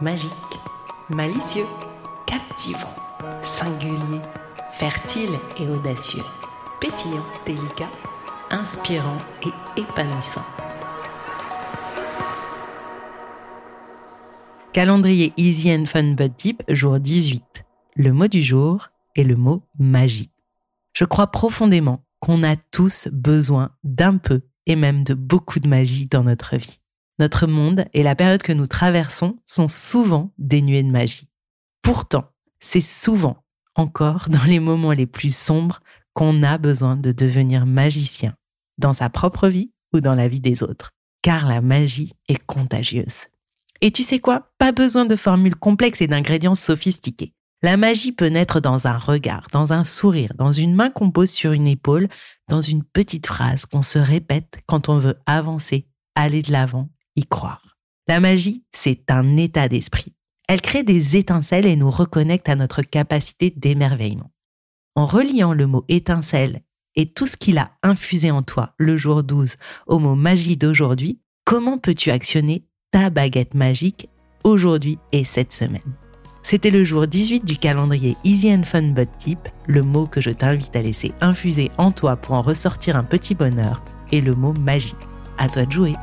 Magique, malicieux, captivant, singulier, fertile et audacieux, pétillant, délicat, inspirant et épanouissant. Calendrier Easy and Fun But Deep, jour 18. Le mot du jour est le mot magie. Je crois profondément qu'on a tous besoin d'un peu et même de beaucoup de magie dans notre vie. Notre monde et la période que nous traversons sont souvent dénués de magie. Pourtant, c'est souvent encore dans les moments les plus sombres qu'on a besoin de devenir magicien, dans sa propre vie ou dans la vie des autres, car la magie est contagieuse. Et tu sais quoi? Pas besoin de formules complexes et d'ingrédients sophistiqués. La magie peut naître dans un regard, dans un sourire, dans une main qu'on pose sur une épaule, dans une petite phrase qu'on se répète quand on veut avancer, aller de l'avant, y croire. La magie, c'est un état d'esprit. Elle crée des étincelles et nous reconnecte à notre capacité d'émerveillement. En reliant le mot étincelle et tout ce qu'il a infusé en toi le jour 12 au mot magie d'aujourd'hui, comment peux-tu actionner ta baguette magique aujourd'hui et cette semaine? C'était le jour 18 du calendrier Easy and Fun But Tip, le mot que je t'invite à laisser infuser en toi pour en ressortir un petit bonheur, et le mot magie. À toi de jouer!